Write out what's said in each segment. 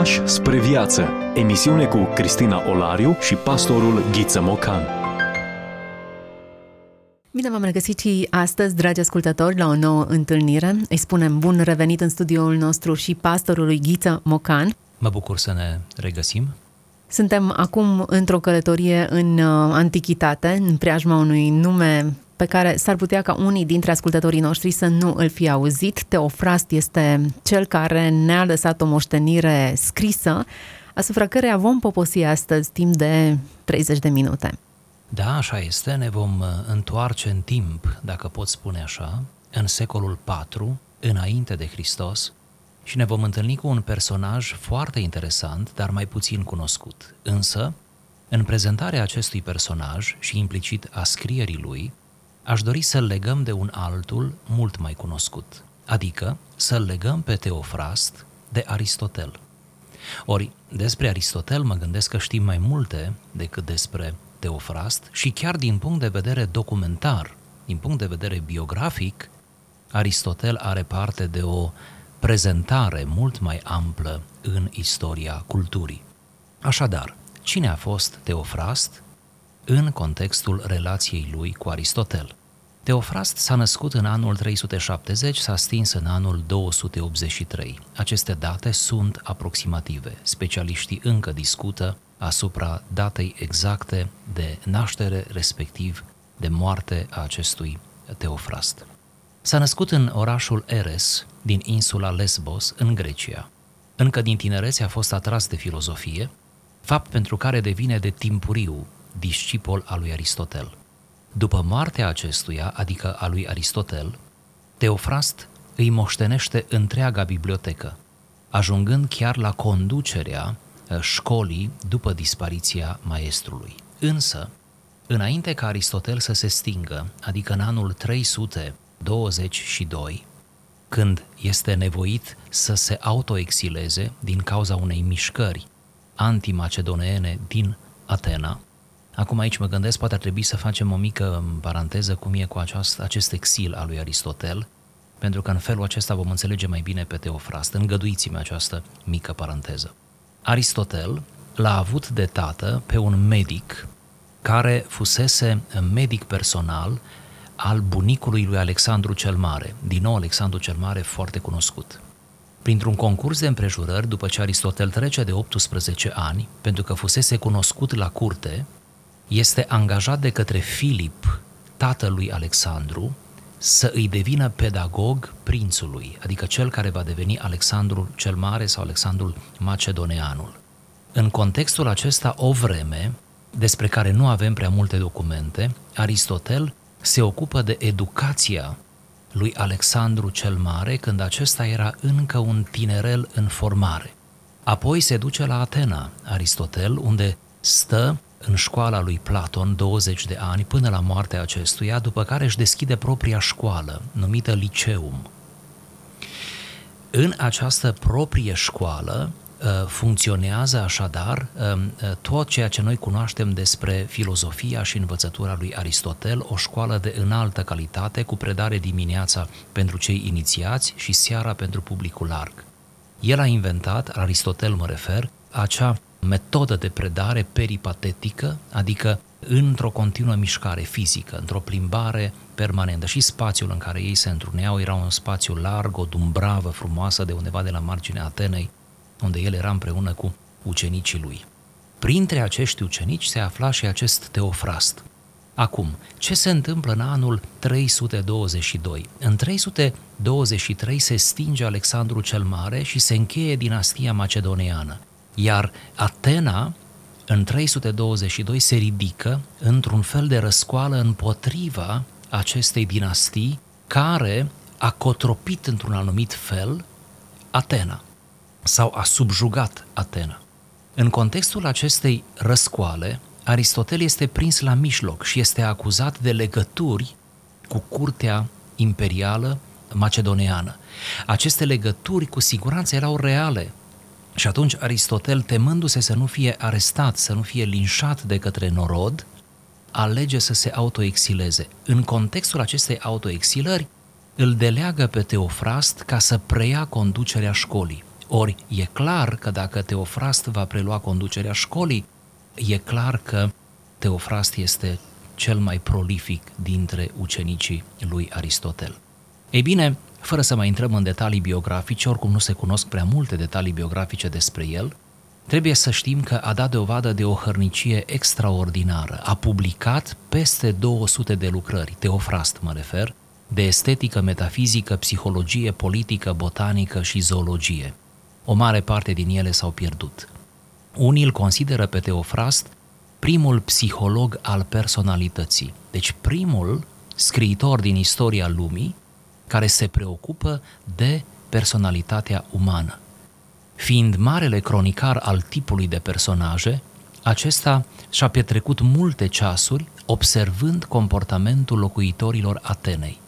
Pași spre viață. Emisiune cu Cristina Olariu și pastorul Ghiță Mocan. Bine v-am regăsit și astăzi, dragi ascultători, la o nouă întâlnire. Îi spunem bun revenit în studioul nostru și pastorului Ghiță Mocan. Mă bucur să ne regăsim. Suntem acum într-o călătorie în uh, antichitate, în preajma unui nume pe care s-ar putea ca unii dintre ascultătorii noștri să nu îl fi auzit. Teofrast este cel care ne-a lăsat o moștenire scrisă, asupra căreia vom poposi astăzi timp de 30 de minute. Da, așa este, ne vom uh, întoarce în timp, dacă pot spune așa, în secolul IV, înainte de Hristos, și ne vom întâlni cu un personaj foarte interesant, dar mai puțin cunoscut. Însă, în prezentarea acestui personaj și implicit a scrierii lui, aș dori să-l legăm de un altul mult mai cunoscut, adică să-l legăm pe Teofrast de Aristotel. Ori, despre Aristotel mă gândesc că știm mai multe decât despre Teofrast și chiar din punct de vedere documentar, din punct de vedere biografic, Aristotel are parte de o prezentare mult mai amplă în istoria culturii. Așadar, cine a fost Teofrast în contextul relației lui cu Aristotel? Teofrast s-a născut în anul 370, s-a stins în anul 283. Aceste date sunt aproximative. Specialiștii încă discută asupra datei exacte de naștere, respectiv de moarte a acestui Teofrast. S-a născut în orașul Eres, din insula Lesbos, în Grecia. Încă din tinerețe a fost atras de filozofie, fapt pentru care devine de timpuriu discipol al lui Aristotel. După moartea acestuia, adică a lui Aristotel, Teofrast îi moștenește întreaga bibliotecă, ajungând chiar la conducerea uh, școlii după dispariția maestrului. Însă, înainte ca Aristotel să se stingă, adică în anul 322, când este nevoit să se autoexileze din cauza unei mișcări antimacedoneene din Atena, Acum aici mă gândesc, poate ar trebui să facem o mică paranteză cum e cu aceast, acest exil al lui Aristotel, pentru că în felul acesta vom înțelege mai bine pe Teofrast. Îngăduiți-mi această mică paranteză. Aristotel l-a avut de tată pe un medic care fusese medic personal al bunicului lui Alexandru cel Mare, din nou Alexandru cel Mare foarte cunoscut. Printr-un concurs de împrejurări, după ce Aristotel trece de 18 ani, pentru că fusese cunoscut la curte, este angajat de către Filip, tatălui Alexandru, să îi devină pedagog prințului, adică cel care va deveni Alexandru cel Mare sau Alexandrul Macedoneanul. În contextul acesta, o vreme, despre care nu avem prea multe documente, Aristotel se ocupă de educația lui Alexandru cel Mare când acesta era încă un tinerel în formare. Apoi se duce la Atena, Aristotel, unde stă în școala lui Platon 20 de ani până la moartea acestuia, după care își deschide propria școală, numită Liceum. În această proprie școală uh, funcționează așadar um, uh, tot ceea ce noi cunoaștem despre filozofia și învățătura lui Aristotel, o școală de înaltă calitate cu predare dimineața pentru cei inițiați și seara pentru publicul larg. El a inventat, Aristotel mă refer, acea metodă de predare peripatetică, adică într-o continuă mișcare fizică, într-o plimbare permanentă. Și spațiul în care ei se întruneau era un spațiu larg, o dumbravă frumoasă de undeva de la marginea Atenei, unde el era împreună cu ucenicii lui. Printre acești ucenici se afla și acest Teofrast. Acum, ce se întâmplă în anul 322? În 323 se stinge Alexandru cel Mare și se încheie dinastia macedoniană. Iar Atena, în 322, se ridică într-un fel de răscoală împotriva acestei dinastii care a cotropit într-un anumit fel Atena sau a subjugat Atena. În contextul acestei răscoale, Aristotel este prins la mijloc și este acuzat de legături cu curtea imperială macedoneană. Aceste legături cu siguranță erau reale, și atunci Aristotel, temându-se să nu fie arestat, să nu fie linșat de către norod, alege să se autoexileze. În contextul acestei autoexilări, îl deleagă pe Teofrast ca să preia conducerea școlii. Ori e clar că dacă Teofrast va prelua conducerea școlii, e clar că Teofrast este cel mai prolific dintre ucenicii lui Aristotel. Ei bine, fără să mai intrăm în detalii biografice, oricum nu se cunosc prea multe detalii biografice despre el, trebuie să știm că a dat dovadă de o hărnicie extraordinară. A publicat peste 200 de lucrări, Teofrast mă refer, de estetică, metafizică, psihologie, politică, botanică și zoologie. O mare parte din ele s-au pierdut. Unii îl consideră pe Teofrast primul psiholog al personalității, deci primul scriitor din istoria lumii care se preocupă de personalitatea umană. Fiind marele cronicar al tipului de personaje, acesta și-a petrecut multe ceasuri observând comportamentul locuitorilor Atenei.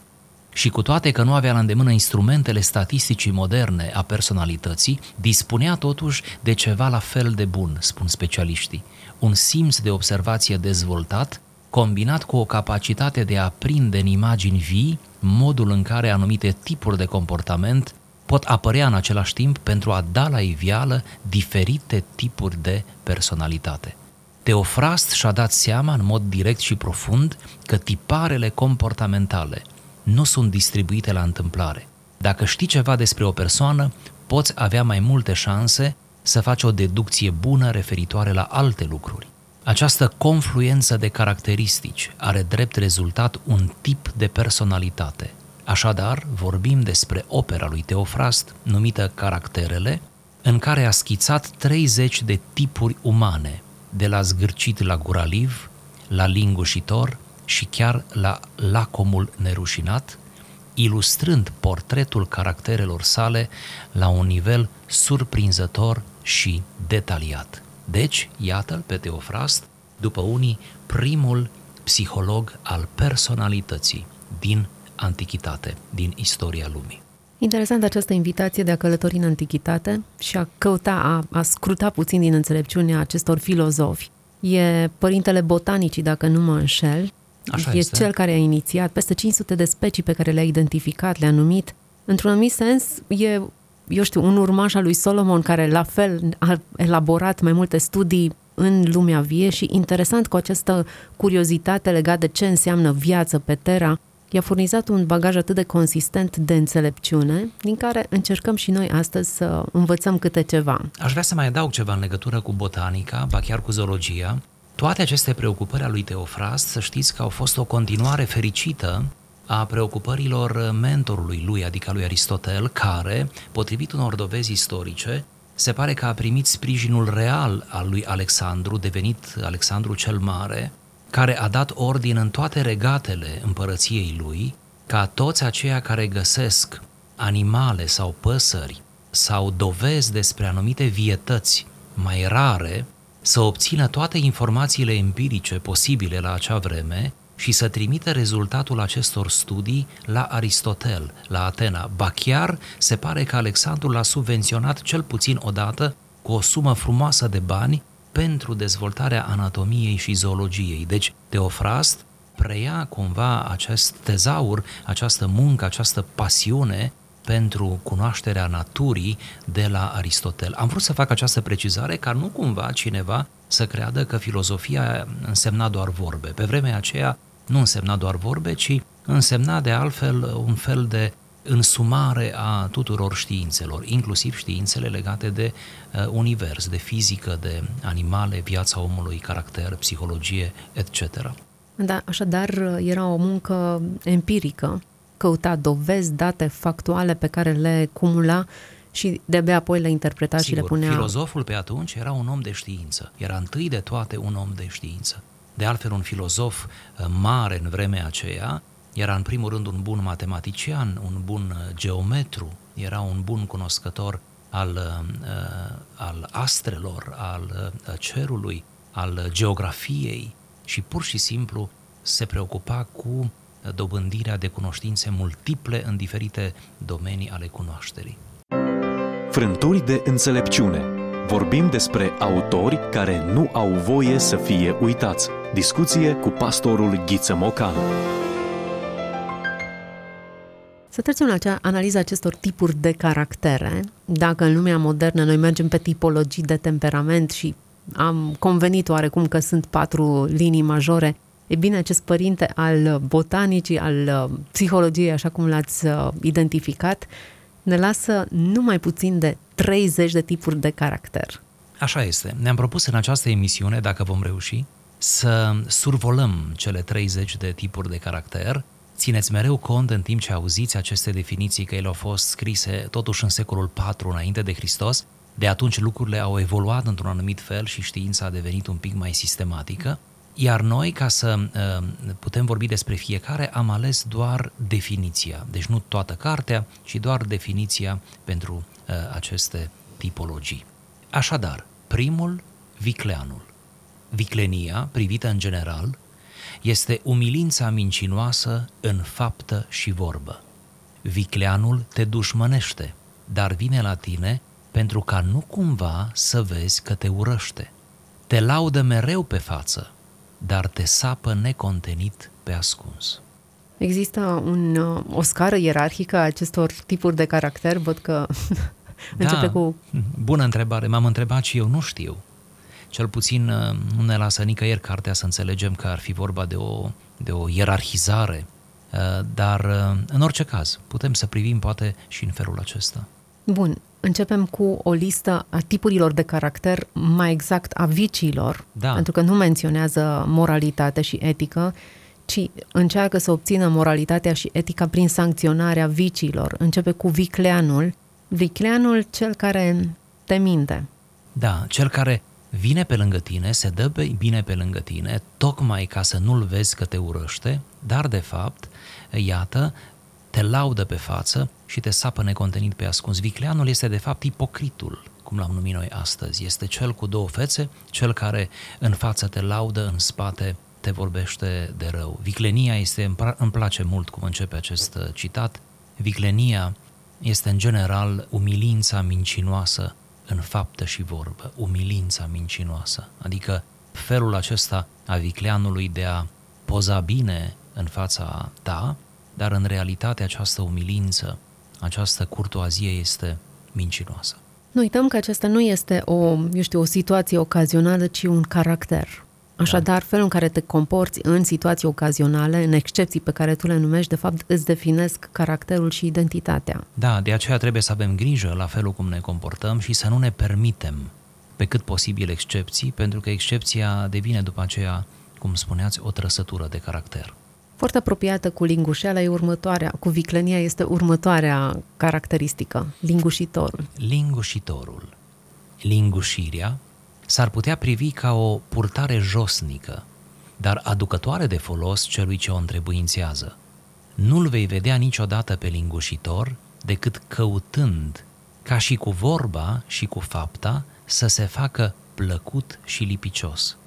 Și cu toate că nu avea la îndemână instrumentele statisticii moderne a personalității, dispunea totuși de ceva la fel de bun, spun specialiștii, un simț de observație dezvoltat, combinat cu o capacitate de a prinde în imagini vii modul în care anumite tipuri de comportament pot apărea în același timp pentru a da la iveală diferite tipuri de personalitate. Teofrast și-a dat seama în mod direct și profund că tiparele comportamentale nu sunt distribuite la întâmplare. Dacă știi ceva despre o persoană, poți avea mai multe șanse să faci o deducție bună referitoare la alte lucruri. Această confluență de caracteristici are drept rezultat un tip de personalitate. Așadar, vorbim despre opera lui Teofrast, numită Caracterele, în care a schițat 30 de tipuri umane, de la zgârcit la guraliv, la lingușitor și chiar la lacomul nerușinat, ilustrând portretul caracterelor sale la un nivel surprinzător și detaliat. Deci, iată-l pe Teofrast, după unii, primul psiholog al personalității din antichitate, din istoria lumii. Interesant această invitație de a călători în antichitate și a căuta, a, a scruta puțin din înțelepciunea acestor filozofi. E părintele botanicii, dacă nu mă înșel, Așa e este. cel care a inițiat peste 500 de specii pe care le-a identificat, le-a numit. Într-un anumit sens, e eu știu, un urmaș al lui Solomon care la fel a elaborat mai multe studii în lumea vie și interesant cu această curiozitate legată de ce înseamnă viață pe Terra, i-a furnizat un bagaj atât de consistent de înțelepciune, din care încercăm și noi astăzi să învățăm câte ceva. Aș vrea să mai adaug ceva în legătură cu botanica, ba chiar cu zoologia. Toate aceste preocupări a lui Teofrast, să știți că au fost o continuare fericită a preocupărilor mentorului lui, adică lui Aristotel, care, potrivit unor dovezi istorice, se pare că a primit sprijinul real al lui Alexandru, devenit Alexandru cel Mare, care a dat ordin în toate regatele împărăției lui ca toți aceia care găsesc animale sau păsări sau dovezi despre anumite vietăți mai rare să obțină toate informațiile empirice posibile la acea vreme și să trimită rezultatul acestor studii la Aristotel, la Atena. Ba chiar se pare că Alexandru l-a subvenționat cel puțin odată cu o sumă frumoasă de bani pentru dezvoltarea anatomiei și zoologiei. Deci Teofrast preia cumva acest tezaur, această muncă, această pasiune pentru cunoașterea naturii de la Aristotel. Am vrut să fac această precizare ca nu cumva cineva să creadă că filozofia însemna doar vorbe. Pe vremea aceea nu însemna doar vorbe, ci însemna de altfel un fel de însumare a tuturor științelor, inclusiv științele legate de uh, univers, de fizică, de animale, viața omului, caracter, psihologie, etc. Da, așadar, era o muncă empirică, căuta dovezi, date factuale pe care le cumula și de-abia apoi le interpreta Sigur, și le punea... filozoful pe atunci era un om de știință, era întâi de toate un om de știință. De altfel, un filozof uh, mare în vremea aceea era în primul rând un bun matematician, un bun uh, geometru, era un bun cunoscător al, uh, al astrelor, al cerului, al geografiei și pur și simplu se preocupa cu dobândirea de cunoștințe multiple în diferite domenii ale cunoașterii. Frânturi de înțelepciune. Vorbim despre autori care nu au voie să fie uitați. Discuție cu pastorul Ghiță Mocan. Să trecem la acea analiza acestor tipuri de caractere. Dacă în lumea modernă noi mergem pe tipologii de temperament și am convenit oarecum că sunt patru linii majore, e bine, acest părinte al botanicii, al uh, psihologiei, așa cum l-ați uh, identificat, ne lasă numai puțin de 30 de tipuri de caracter. Așa este. Ne-am propus în această emisiune, dacă vom reuși, să survolăm cele 30 de tipuri de caracter. Țineți mereu cont în timp ce auziți aceste definiții că ele au fost scrise totuși în secolul IV înainte de Hristos. De atunci lucrurile au evoluat într-un anumit fel și știința a devenit un pic mai sistematică. Iar noi, ca să uh, putem vorbi despre fiecare, am ales doar definiția. Deci nu toată cartea, ci doar definiția pentru uh, aceste tipologii. Așadar, primul, vicleanul. Viclenia, privită în general, este umilința mincinoasă în faptă și vorbă. Vicleanul te dușmănește, dar vine la tine pentru ca nu cumva să vezi că te urăște. Te laudă mereu pe față, dar te sapă necontenit pe ascuns. Există un, o scară ierarhică a acestor tipuri de caracter? Văd că începe da, cu... bună întrebare. M-am întrebat și eu, nu știu. Cel puțin uh, nu ne lasă nicăieri cartea să înțelegem că ar fi vorba de o, de o ierarhizare, uh, dar uh, în orice caz putem să privim poate și în felul acesta. Bun, începem cu o listă a tipurilor de caracter, mai exact a viciilor, da. pentru că nu menționează moralitate și etică, ci încearcă să obțină moralitatea și etica prin sancționarea viciilor. Începe cu vicleanul, vicleanul cel care te minte. Da, cel care vine pe lângă tine, se dă bine pe lângă tine, tocmai ca să nu-l vezi că te urăște, dar de fapt, iată, te laudă pe față și te sapă necontenit pe ascuns. Vicleanul este de fapt ipocritul, cum l-am numit noi astăzi. Este cel cu două fețe, cel care în față te laudă, în spate te vorbește de rău. Viclenia este, îmi place mult cum începe acest uh, citat, viclenia este în general umilința mincinoasă în faptă și vorbă, umilința mincinoasă, adică felul acesta a vicleanului de a poza bine în fața ta, dar în realitate această umilință, această curtoazie este mincinoasă. Nu uităm că aceasta nu este o, eu știu, o situație ocazională, ci un caracter. Așadar, da. felul în care te comporți în situații ocazionale, în excepții pe care tu le numești, de fapt îți definesc caracterul și identitatea. Da, de aceea trebuie să avem grijă la felul cum ne comportăm și să nu ne permitem pe cât posibil excepții, pentru că excepția devine după aceea, cum spuneați, o trăsătură de caracter. Foarte apropiată cu lingușeala e următoarea, cu viclenia este următoarea caracteristică, lingușitorul. Lingușitorul. Lingușirea s-ar putea privi ca o purtare josnică, dar aducătoare de folos celui ce o întrebuințează. Nu-l vei vedea niciodată pe lingușitor decât căutând, ca și cu vorba și cu fapta, să se facă plăcut și lipicios.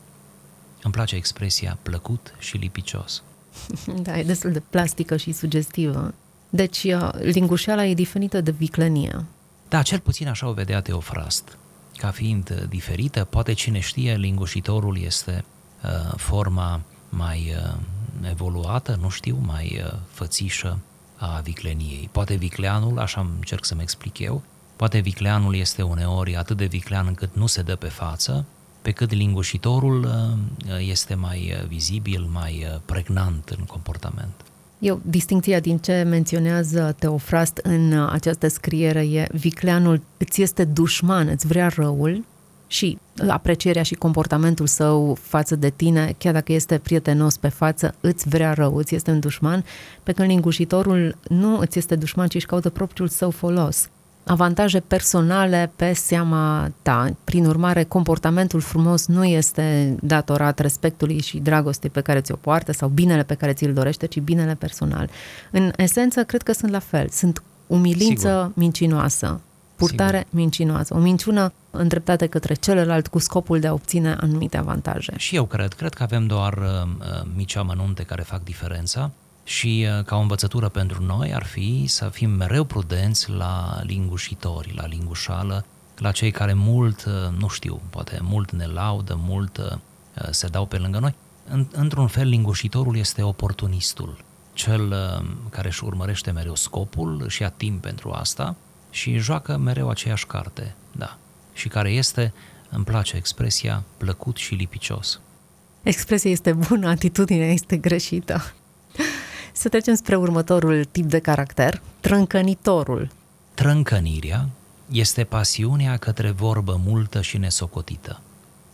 Îmi place expresia plăcut și lipicios. Da, e destul de plastică și sugestivă. Deci, uh, lingușeala e diferită de viclenie. Da, cel puțin așa o vedea Teofrast ca fiind uh, diferită. Poate cine știe, lingușitorul este uh, forma mai uh, evoluată, nu știu, mai uh, fățișă a vicleniei. Poate vicleanul, așa încerc să-mi explic eu, poate vicleanul este uneori atât de viclean încât nu se dă pe față, pe cât lingușitorul uh, este mai uh, vizibil, mai uh, pregnant în comportament. Eu, distincția din ce menționează Teofrast în această scriere e vicleanul îți este dușman, îți vrea răul și aprecierea și comportamentul său față de tine, chiar dacă este prietenos pe față, îți vrea rău, îți este un dușman, pe când lingușitorul nu îți este dușman, ci își caută propriul său folos avantaje personale pe seama ta. Prin urmare, comportamentul frumos nu este datorat respectului și dragostei pe care ți-o poartă sau binele pe care ți-l dorește, ci binele personal. În esență, cred că sunt la fel. Sunt umilință Sigur. mincinoasă, purtare Sigur. mincinoasă, o minciună îndreptată către celălalt cu scopul de a obține anumite avantaje. Și eu cred, cred că avem doar uh, uh mici amănunte care fac diferența și uh, ca o învățătură pentru noi ar fi să fim mereu prudenți la lingușitori, la lingușală, la cei care mult, uh, nu știu, poate mult ne laudă, mult uh, se dau pe lângă noi. Într-un fel, lingușitorul este oportunistul. cel uh, care își urmărește mereu scopul, își ia timp pentru asta și joacă mereu aceeași carte, da, și care este, îmi place expresia, plăcut și lipicios. Expresia este bună, atitudinea este greșită. Să trecem spre următorul tip de caracter, trâncănitorul. Trâncănirea este pasiunea către vorbă multă și nesocotită.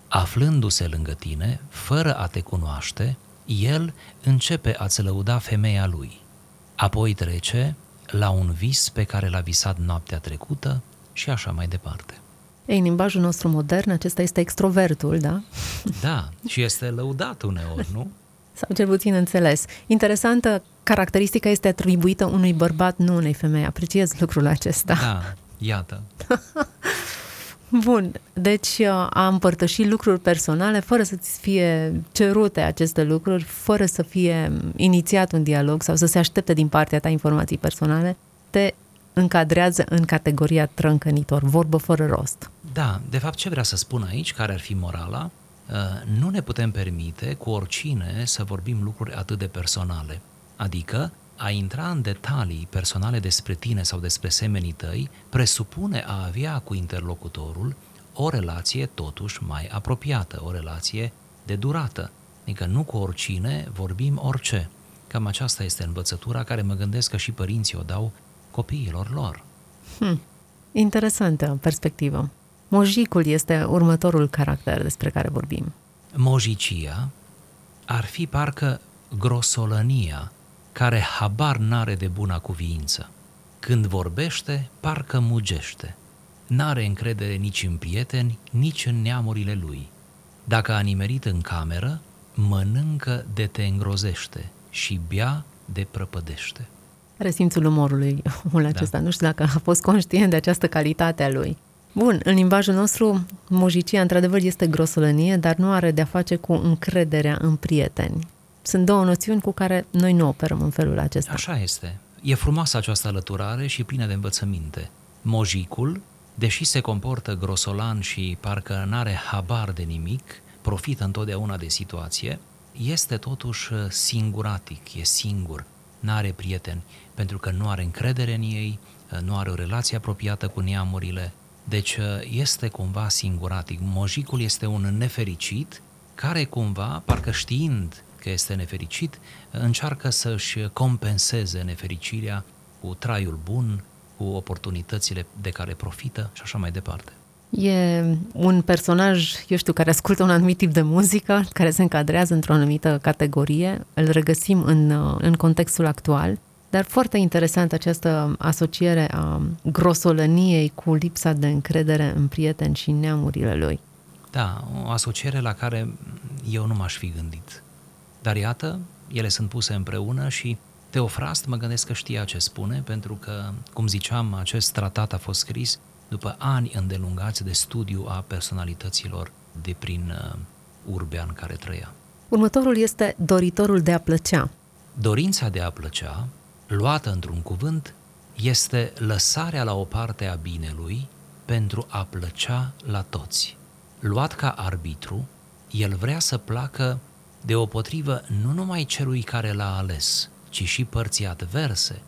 Aflându-se lângă tine, fără a te cunoaște, el începe a-ți lăuda femeia lui. Apoi trece la un vis pe care l-a visat noaptea trecută și așa mai departe. Ei, în limbajul nostru modern, acesta este extrovertul, da? Da, și este lăudat uneori, nu? Sau cel puțin înțeles. Interesantă caracteristica este atribuită unui bărbat, nu unei femei. Apreciez lucrul acesta. Da, iată. Bun, deci uh, a împărtăși lucruri personale fără să-ți fie cerute aceste lucruri, fără să fie inițiat un dialog sau să se aștepte din partea ta informații personale, te încadrează în categoria trâncănitor, vorbă fără rost. Da, de fapt ce vrea să spun aici, care ar fi morala, uh, nu ne putem permite cu oricine să vorbim lucruri atât de personale. Adică a intra în detalii personale despre tine sau despre semenii tăi presupune a avea cu interlocutorul o relație totuși mai apropiată, o relație de durată. Adică nu cu oricine vorbim orice. Cam aceasta este învățătura care mă gândesc că și părinții o dau copiilor lor. Hmm. Interesantă perspectivă. Mojicul este următorul caracter despre care vorbim. Mojicia ar fi parcă grosolănia care habar n-are de buna cuviință. Când vorbește, parcă mugește. N-are încredere nici în prieteni, nici în neamurile lui. Dacă a nimerit în cameră, mănâncă de te îngrozește și bea de prăpădește. Are simțul umorului omul acesta. Da. Nu știu dacă a fost conștient de această calitate a lui. Bun, în limbajul nostru, mujicia într-adevăr este grosolănie, dar nu are de-a face cu încrederea în prieteni. Sunt două noțiuni cu care noi nu operăm în felul acesta. Așa este. E frumoasă această alăturare și plină de învățăminte. Mojicul, deși se comportă grosolan și parcă n-are habar de nimic, profită întotdeauna de situație, este totuși singuratic, e singur, n-are prieteni, pentru că nu are încredere în ei, nu are o relație apropiată cu neamurile, deci este cumva singuratic. Mojicul este un nefericit care cumva, parcă știind că este nefericit, încearcă să-și compenseze nefericirea cu traiul bun, cu oportunitățile de care profită și așa mai departe. E un personaj, eu știu, care ascultă un anumit tip de muzică, care se încadrează într-o anumită categorie, îl regăsim în, în contextul actual, dar foarte interesant această asociere a grosolăniei cu lipsa de încredere în prieteni și neamurile lui. Da, o asociere la care eu nu m-aș fi gândit. Dar iată, ele sunt puse împreună și Teofrast mă gândesc că știa ce spune, pentru că, cum ziceam, acest tratat a fost scris după ani îndelungați de studiu a personalităților de prin uh, urbea în care trăia. Următorul este doritorul de a plăcea. Dorința de a plăcea, luată într-un cuvânt, este lăsarea la o parte a binelui pentru a plăcea la toți. Luat ca arbitru, el vrea să placă deopotrivă nu numai celui care l-a ales, ci și părții adverse,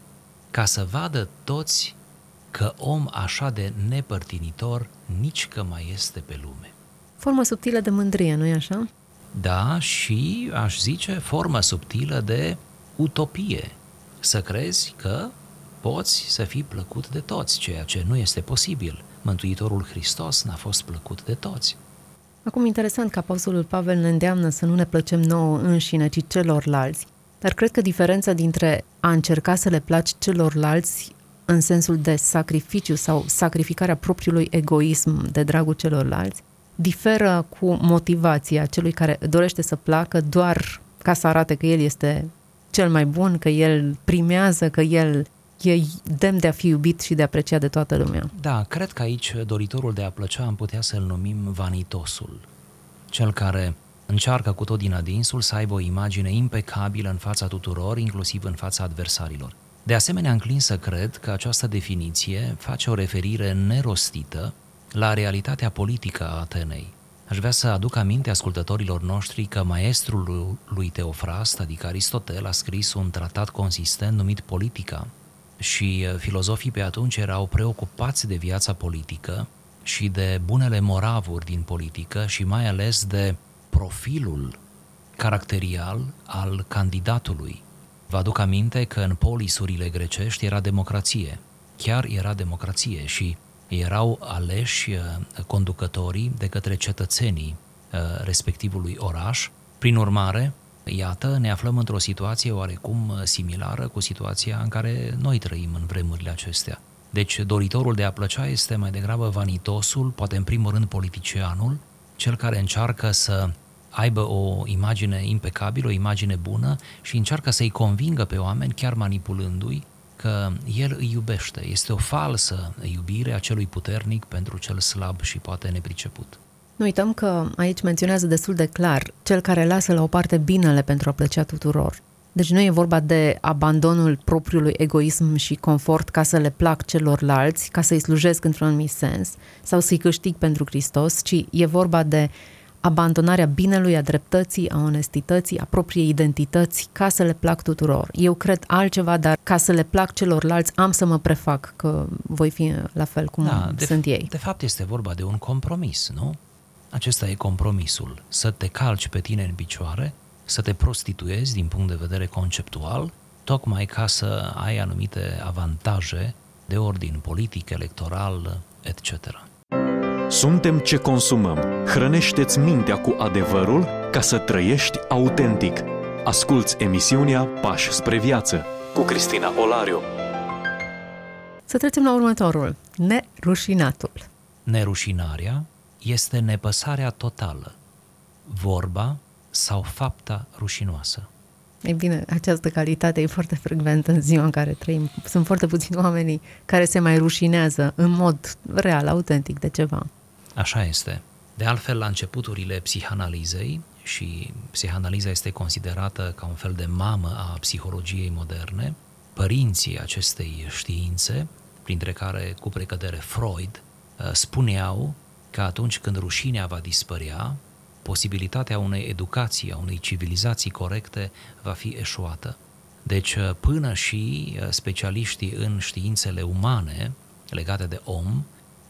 ca să vadă toți că om așa de nepărtinitor nici că mai este pe lume. Formă subtilă de mândrie, nu-i așa? Da, și aș zice formă subtilă de utopie. Să crezi că poți să fii plăcut de toți, ceea ce nu este posibil. Mântuitorul Hristos n-a fost plăcut de toți. Acum, interesant că Apostolul Pavel ne îndeamnă să nu ne plăcem nouă înșine, ci celorlalți. Dar cred că diferența dintre a încerca să le placi celorlalți în sensul de sacrificiu sau sacrificarea propriului egoism de dragul celorlalți, diferă cu motivația celui care dorește să placă doar ca să arate că el este cel mai bun, că el primează, că el e demn de a fi iubit și de apreciat de toată lumea. Da, cred că aici doritorul de a plăcea am putea să-l numim vanitosul. Cel care încearcă cu tot din adinsul să aibă o imagine impecabilă în fața tuturor, inclusiv în fața adversarilor. De asemenea, înclin să cred că această definiție face o referire nerostită la realitatea politică a Atenei. Aș vrea să aduc aminte ascultătorilor noștri că maestrul lui Teofrast, adică Aristotel, a scris un tratat consistent numit Politica și uh, filozofii pe atunci erau preocupați de viața politică și de bunele moravuri din politică și mai ales de profilul caracterial al candidatului. Vă aduc aminte că în polisurile grecești era democrație, chiar era democrație și erau aleși uh, conducătorii de către cetățenii uh, respectivului oraș. Prin urmare, iată, ne aflăm într-o situație oarecum uh, similară cu situația în care noi trăim în vremurile acestea. Deci, doritorul de a plăcea este mai degrabă vanitosul, poate în primul rând politicianul, cel care încearcă să aibă o imagine impecabilă, o imagine bună și încearcă să-i convingă pe oameni, chiar manipulându-i, că el îi iubește. Este o falsă iubire a celui puternic pentru cel slab și poate nepriceput. Nu uităm că aici menționează destul de clar cel care lasă la o parte binele pentru a plăcea tuturor. Deci nu e vorba de abandonul propriului egoism și confort ca să le plac celorlalți, ca să-i slujesc într-un anumit sens sau să-i câștig pentru Hristos, ci e vorba de abandonarea binelui, a dreptății, a onestității, a propriei identități, ca să le plac tuturor. Eu cred altceva, dar ca să le plac celorlalți am să mă prefac că voi fi la fel cum da, sunt de, ei. De fapt este vorba de un compromis, nu? Acesta e compromisul. Să te calci pe tine în picioare, să te prostituezi din punct de vedere conceptual, tocmai ca să ai anumite avantaje de ordin politic, electoral, etc. Suntem ce consumăm. Hrănește-ți mintea cu adevărul ca să trăiești autentic. Asculți emisiunea Pași spre viață cu Cristina Olariu. Să trecem la următorul. Nerușinatul. Nerușinarea este nepăsarea totală. Vorba sau fapta rușinoasă. Ei bine, această calitate e foarte frecventă în ziua în care trăim. Sunt foarte puțini oamenii care se mai rușinează în mod real, autentic de ceva. Așa este. De altfel, la începuturile psihanalizei, și psihanaliza este considerată ca un fel de mamă a psihologiei moderne, părinții acestei științe, printre care cu precădere Freud, uh, spuneau că atunci când rușinea va dispărea, posibilitatea unei educații, a unei civilizații corecte va fi eșuată. Deci, uh, până și uh, specialiștii în științele umane legate de om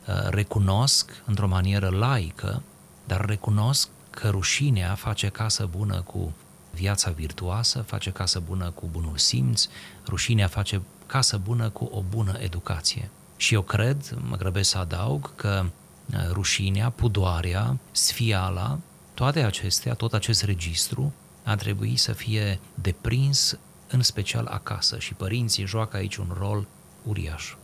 Uh, recunosc într-o manieră laică, dar recunosc că rușinea face casă bună cu viața virtuoasă, face casă bună cu bunul simț, rușinea face casă bună cu o bună educație. Și eu cred, mă grăbesc să adaug, că uh, rușinea, pudoarea, sfiala, toate acestea, tot acest registru, a trebui să fie deprins în special acasă și părinții joacă aici un rol uriaș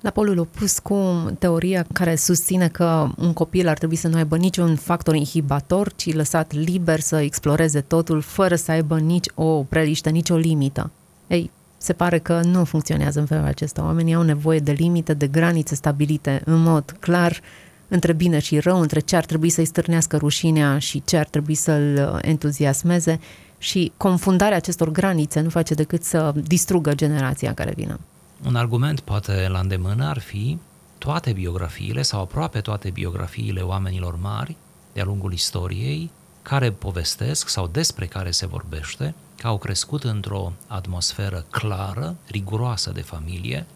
la polul opus cu teoria care susține că un copil ar trebui să nu aibă niciun factor inhibator, ci lăsat liber să exploreze totul fără să aibă nici o preliște, nici o limită. Ei, se pare că nu funcționează în felul acesta. Oamenii au nevoie de limite, de granițe stabilite în mod clar între bine și rău, între ce ar trebui să-i stârnească rușinea și ce ar trebui să-l entuziasmeze și confundarea acestor granițe nu face decât să distrugă generația care vine. Un argument poate la îndemână ar fi toate biografiile sau aproape toate biografiile oamenilor mari de-a lungul istoriei care povestesc sau despre care se vorbește că au crescut într-o atmosferă clară, riguroasă de familie,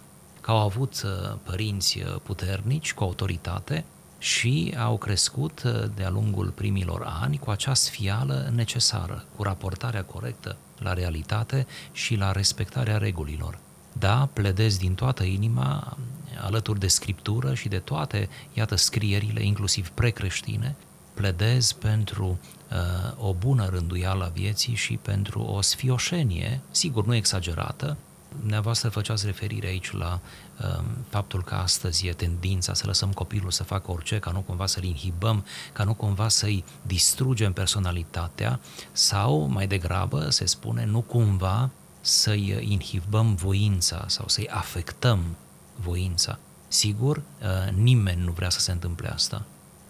că au avut uh, părinți uh, puternici cu autoritate și au crescut uh, de-a lungul primilor ani cu acea sfială necesară, cu raportarea corectă la realitate și la respectarea regulilor. Da, pledez din toată inima, alături de scriptură și de toate, iată, scrierile, inclusiv precreștine, pledez pentru uh, o bună rânduială a vieții și pentru o sfioșenie, sigur, nu exagerată. Dumneavoastră făceați referire aici la uh, faptul că astăzi e tendința să lăsăm copilul să facă orice, ca nu cumva să-l inhibăm, ca nu cumva să-i distrugem personalitatea sau, mai degrabă, se spune, nu cumva să-i inhibăm voința sau să-i afectăm voința. Sigur, uh, nimeni nu vrea să se întâmple asta.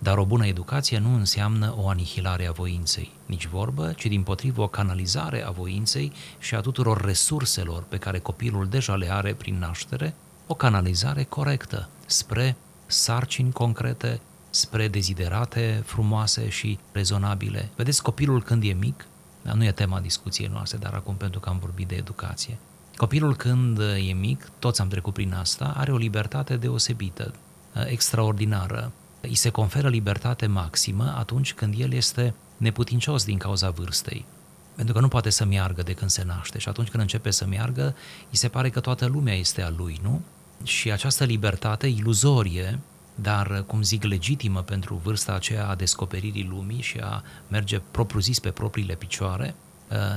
Dar o bună educație nu înseamnă o anihilare a voinței, nici vorbă, ci din potrivă o canalizare a voinței și a tuturor resurselor pe care copilul deja le are prin naștere, o canalizare corectă spre sarcini concrete, spre deziderate frumoase și rezonabile. Vedeți, copilul când e mic, dar nu e tema discuției noastre, dar acum pentru că am vorbit de educație. Copilul când e mic, toți am trecut prin asta, are o libertate deosebită, extraordinară. Îi se conferă libertate maximă atunci când el este neputincios din cauza vârstei. Pentru că nu poate să meargă de când se naște și atunci când începe să meargă, îi se pare că toată lumea este a lui, nu? Și această libertate iluzorie, dar, cum zic, legitimă pentru vârsta aceea a descoperirii lumii și a merge propriu-zis pe propriile picioare,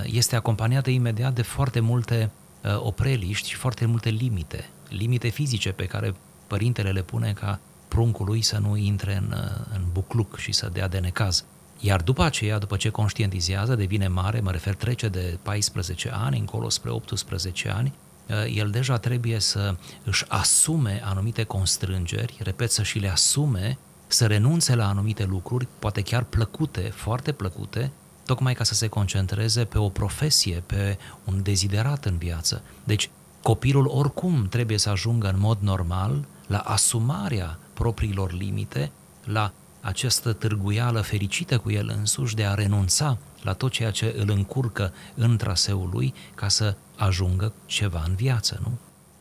este acompaniată imediat de foarte multe opreliști și foarte multe limite, limite fizice pe care părintele le pune ca pruncul lui să nu intre în, în bucluc și să dea de necaz. Iar după aceea, după ce conștientizează, devine mare, mă refer, trece de 14 ani încolo spre 18 ani, eh, el deja trebuie să își asume anumite constrângeri, repet, să și le asume, să renunțe la anumite lucruri, poate chiar plăcute, foarte plăcute, tocmai ca să se concentreze pe o profesie, pe un deziderat în viață. Deci, copilul oricum trebuie să ajungă în mod normal la asumarea propriilor limite, la această târguială fericită cu el însuși de a renunța la tot ceea ce îl încurcă în traseul lui ca să ajungă ceva în viață, nu?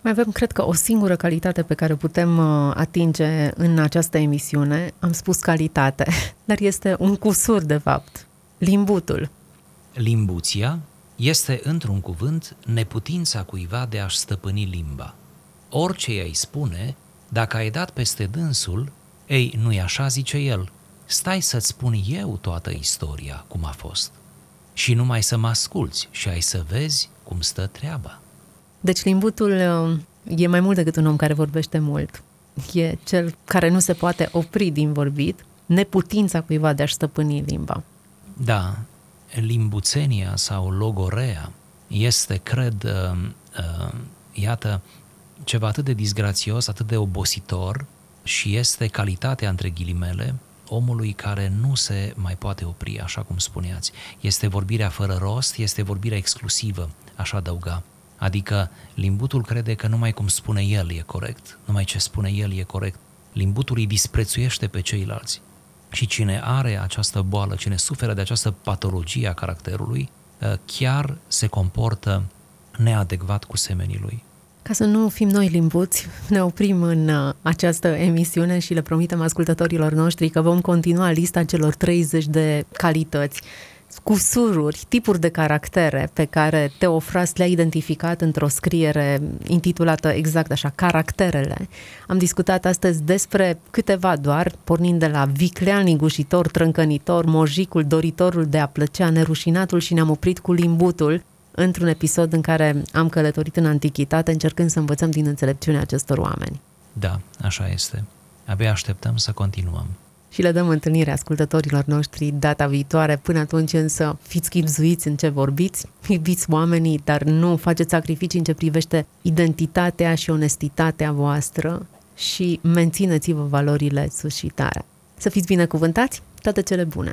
Mai avem, cred că, o singură calitate pe care putem uh, atinge în această emisiune. Am spus calitate, dar este un cusur, de fapt. Limbutul. Limbuția este, într-un cuvânt, neputința cuiva de a-și stăpâni limba. Orice îi spune, dacă ai dat peste dânsul, ei, nu-i așa, zice el, stai să-ți spun eu toată istoria, cum a fost. Și numai să mă asculți și ai să vezi cum stă treaba. Deci limbutul uh, e mai mult decât un om care vorbește mult. E cel care nu se poate opri din vorbit, neputința cuiva de a-și stăpâni limba. Da, limbuțenia sau logorea este, cred, uh, uh, iată, ceva atât de disgrațios, atât de obositor, și este calitatea, între ghilimele, omului care nu se mai poate opri, așa cum spuneați. Este vorbirea fără rost, este vorbirea exclusivă, așa adăuga. Adică limbutul crede că numai cum spune el e corect, numai ce spune el e corect. Limbutul îi disprețuiește pe ceilalți. Și cine are această boală, cine suferă de această patologie a caracterului, chiar se comportă neadecvat cu semenii lui. Ca să nu fim noi limbuți, ne oprim în uh, această emisiune și le promitem ascultătorilor noștri că vom continua lista celor 30 de calități cusururi, tipuri de caractere pe care Teofrast le-a identificat într-o scriere intitulată exact așa, Caracterele. Am discutat astăzi despre câteva doar, pornind de la viclean lingușitor, trâncănitor, mojicul, doritorul de a plăcea, nerușinatul și ne-am oprit cu limbutul, într-un episod în care am călătorit în antichitate încercând să învățăm din înțelepciunea acestor oameni. Da, așa este. Abia așteptăm să continuăm. Și le dăm întâlnire ascultătorilor noștri data viitoare. Până atunci însă fiți chipzuiți în ce vorbiți, iubiți oamenii, dar nu faceți sacrificii în ce privește identitatea și onestitatea voastră și mențineți-vă valorile sus și tare. Să fiți binecuvântați, toate cele bune!